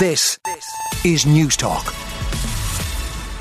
This is Newstalk.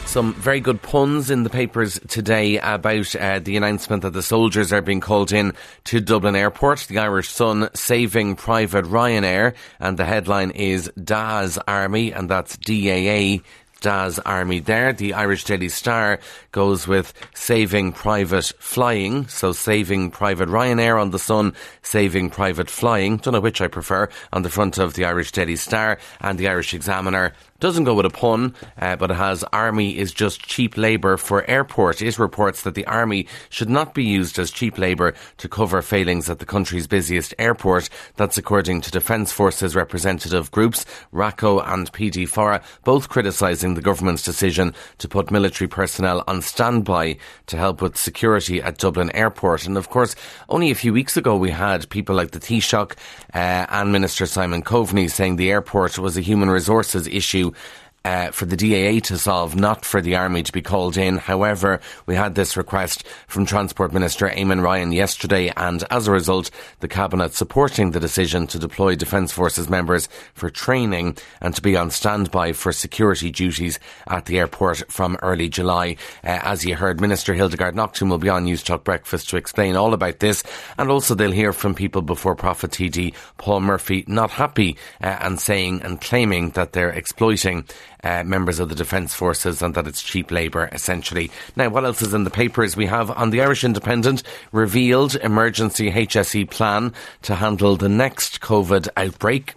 Some very good puns in the papers today about uh, the announcement that the soldiers are being called in to Dublin Airport. The Irish Sun saving Private Ryanair, and the headline is DAS Army, and that's DAA DAS Army there. The Irish Daily Star goes with saving private flying. So saving private Ryanair on the Sun, saving private flying. Don't know which I prefer on the front of the Irish Daily Star and the Irish Examiner doesn't go with a pun, uh, but it has Army is just cheap labour for airport. It reports that the Army should not be used as cheap labour to cover failings at the country's busiest airport. That's according to Defence Forces representative groups, RACO and PDFORRA, both criticising the government's decision to put military personnel on standby to help with security at Dublin Airport. And of course, only a few weeks ago we had people like the Taoiseach uh, and Minister Simon Coveney saying the airport was a human resources issue to uh, for the DAA to solve, not for the Army to be called in. However, we had this request from Transport Minister Eamon Ryan yesterday, and as a result, the Cabinet supporting the decision to deploy Defence Forces members for training and to be on standby for security duties at the airport from early July. Uh, as you heard, Minister Hildegarde Naughton will be on Newstalk Breakfast to explain all about this, and also they'll hear from people before Profit TD Paul Murphy not happy uh, and saying and claiming that they're exploiting uh, members of the Defence Forces and that it's cheap labour, essentially. Now, what else is in the papers? We have on the Irish Independent revealed emergency HSE plan to handle the next COVID outbreak.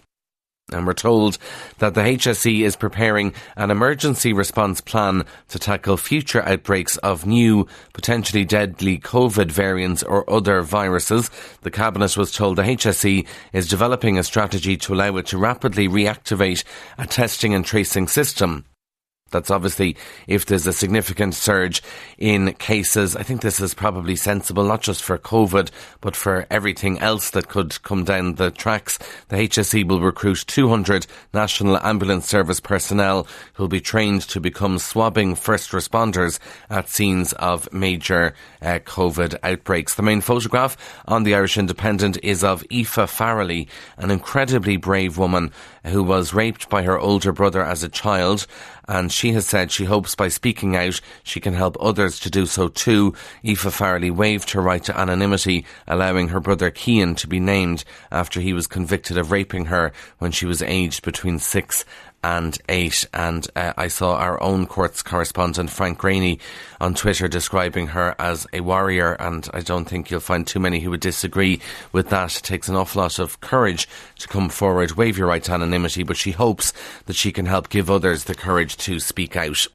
And we're told that the HSE is preparing an emergency response plan to tackle future outbreaks of new, potentially deadly COVID variants or other viruses. The Cabinet was told the HSE is developing a strategy to allow it to rapidly reactivate a testing and tracing system. That's obviously if there's a significant surge in cases. I think this is probably sensible, not just for COVID, but for everything else that could come down the tracks. The HSE will recruit 200 National Ambulance Service personnel who'll be trained to become swabbing first responders at scenes of major uh, COVID outbreaks. The main photograph on the Irish Independent is of Aoife Farrelly, an incredibly brave woman who was raped by her older brother as a child and she has said she hopes by speaking out she can help others to do so too. Aoife Farrelly waived her right to anonymity, allowing her brother Cian to be named after he was convicted of raping her when she was aged between six and eight. And uh, I saw our own courts correspondent, Frank Greaney, on Twitter describing her as a warrior. And I don't think you'll find too many who would disagree with that. It takes an awful lot of courage to come forward, waive your right to anonymity, but she hopes that she can help give others the courage to speak out.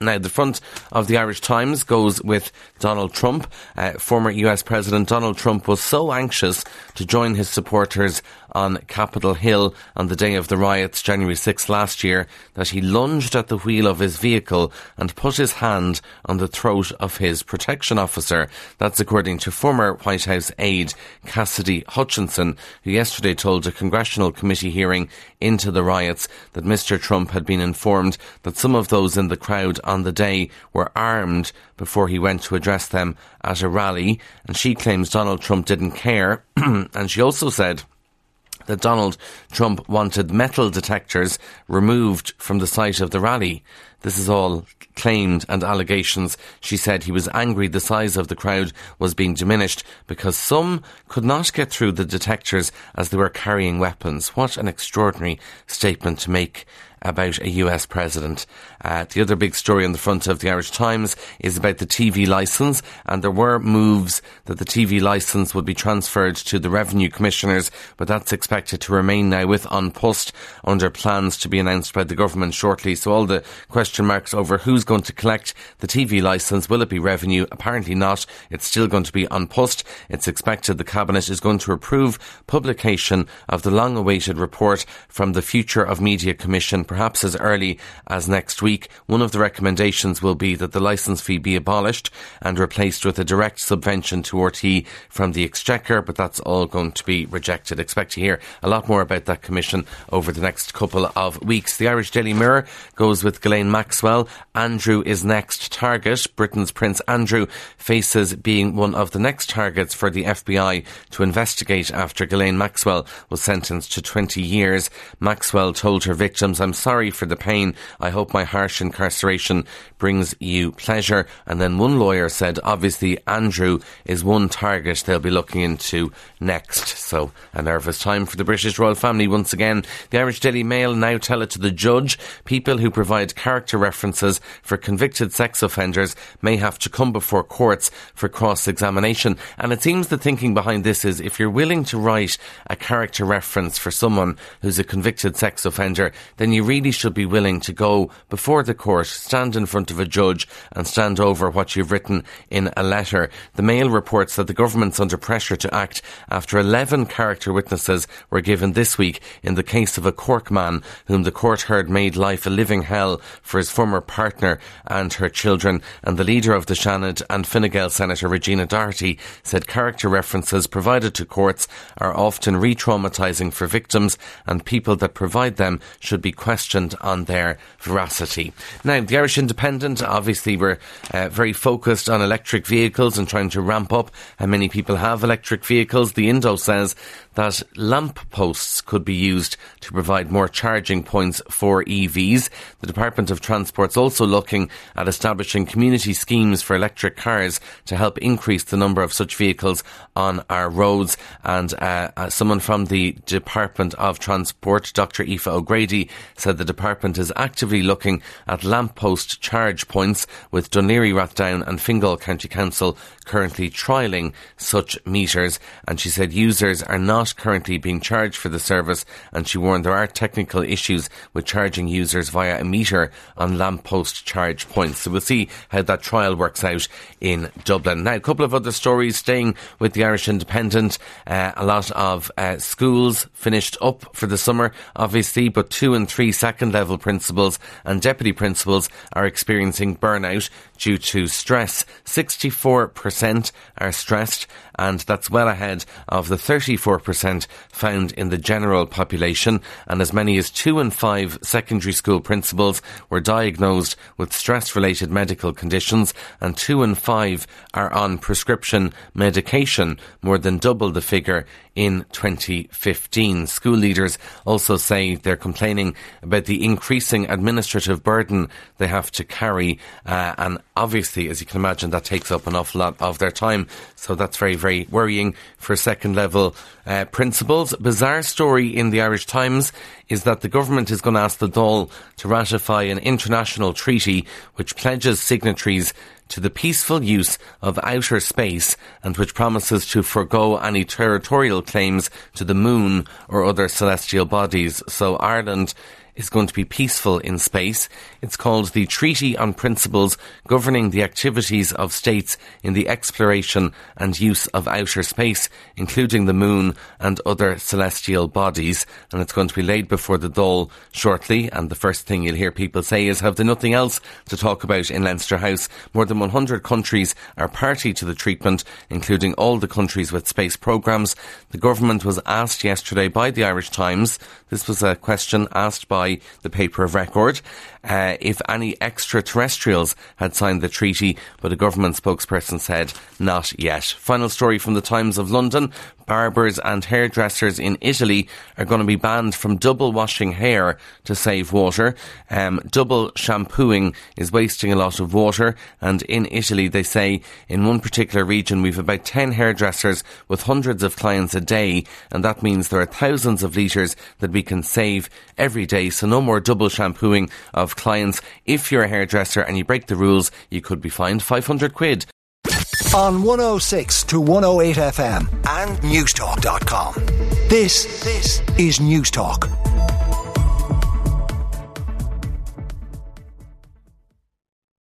Now, the front of the Irish Times goes with Donald Trump. Uh, former US President Donald Trump was so anxious to join his supporters on Capitol Hill on the day of the riots, January 6 last year, that he lunged at the wheel of his vehicle and put his hand on the throat of his protection officer. That's according to former White House aide Cassidy Hutchinson, who yesterday told a congressional committee hearing into the riots that Mr. Trump had been informed that some of those in the crowd on the day were armed before he went to address them at a rally, and she claims Donald Trump didn't care. and she also said that Donald Trump wanted metal detectors removed from the site of the rally. This is all claimed and allegations. She said he was angry the size of the crowd was being diminished because some could not get through the detectors as they were carrying weapons. What an extraordinary statement to make about a US president. Uh, the other big story on the front of the Irish Times is about the TV licence, and there were moves that the TV licence would be transferred to the revenue commissioners, but that's expected to remain now with An Post under plans to be announced by the government shortly. So all the question marks over who's going to collect the TV licence, will it be revenue? Apparently not. It's still going to be An Post. It's expected the cabinet is going to approve publication of the long-awaited report from the Future of Media Commission perhaps as early as next week. One of the recommendations will be that the licence fee be abolished and replaced with a direct subvention to RTÉ from the Exchequer, but that's all going to be rejected. Expect to hear a lot more about that commission over the next couple of weeks. The Irish Daily Mirror goes with Ghislaine Maxwell. Andrew is next target. Britain's Prince Andrew faces being one of the next targets for the FBI to investigate after Ghislaine Maxwell was sentenced to 20 years. Maxwell told her victims, I'm sorry for the pain. I hope my harsh incarceration brings you pleasure. And then one lawyer said, obviously, Andrew is one target they'll be looking into next. So, a nervous time for the British royal family once again. The Irish Daily Mail now tell it to the judge. People who provide character references for convicted sex offenders may have to come before courts for cross examination. And it seems the thinking behind this is if you're willing to write a character reference for someone who's a convicted sex offender, then you really should be willing to go before the court, stand in front of a judge, and stand over what you've written in a letter. The Mail reports that the government's under pressure to act after 11 character witnesses were given this week in the case of a Cork man whom the court heard made life a living hell for his former partner and her children. And the leader of the Seanad and Fine Gael Senator Regina Doherty said character references provided to courts are often re traumatising for victims and people that provide them should be questioned on their veracity. Now, the Irish Independent obviously were uh, very focused on electric vehicles and trying to ramp up how many people have electric vehicles. The Indo says that lamp posts could be used to provide more charging points for EVs. The Department of Transport's also looking at establishing community schemes for electric cars to help increase the number of such vehicles on our roads. And uh, uh, someone from the Department of Transport, Dr. Aoife O'Grady, said the department is actively looking at lamppost charge points with Laoghaire, Rathdown and Fingal County Council currently trialling such meters. And she said users are not currently being charged for the service. And she warned there are technical issues with charging users via a meter on lamppost charge points. So we'll see how that trial works out in Dublin. Now, a couple of other stories staying with the Irish Independent. Uh, a lot of uh, schools finished up for the summer, obviously, but two and three second level principals and deputy principals are experiencing burnout due to stress. 64% are stressed, and that's well ahead of the 34% found in the general population. And as many as two and five secondary school principals were diagnosed with stress related medical conditions, and two in five are on prescription medication, more than double the figure in 2015. School leaders also say they're complaining about the increasing administrative burden they have to carry. Uh, and obviously, as you can imagine, that takes up an awful lot of their time. So that's very, very worrying for second level uh, principals. Bizarre story in the Irish Times is that the government is going to ask the Dáil to ratify an international treaty which pledges signatories to the peaceful use of outer space and which promises to forego any territorial claims to the moon or other celestial bodies. So Ireland is going to be peaceful in space. It's called the Treaty on Principles Governing the Activities of States in the Exploration and Use of Outer Space, including the Moon and other celestial bodies. And it's going to be laid before the Dáil shortly. And the first thing you'll hear people say is, have they nothing else to talk about in Leinster House? More than 100 countries are party to the treatment, including all the countries with space programmes. The government was asked yesterday by the Irish Times. This was a question asked by by the paper of record uh, if any extraterrestrials had signed the treaty, but a government spokesperson said not yet. Final story from the Times of London. Barbers and hairdressers in Italy are going to be banned from double washing hair to save water. Um, double shampooing is wasting a lot of water, and in Italy, they say in one particular region we've about 10 hairdressers with hundreds of clients a day, and that means there are thousands of litres that we can save every day. So no more double shampooing of clients. If you're a hairdresser and you break the rules, you could be fined 500 quid. On 106 to 108 FM and Newstalk.com. This, this is Newstalk.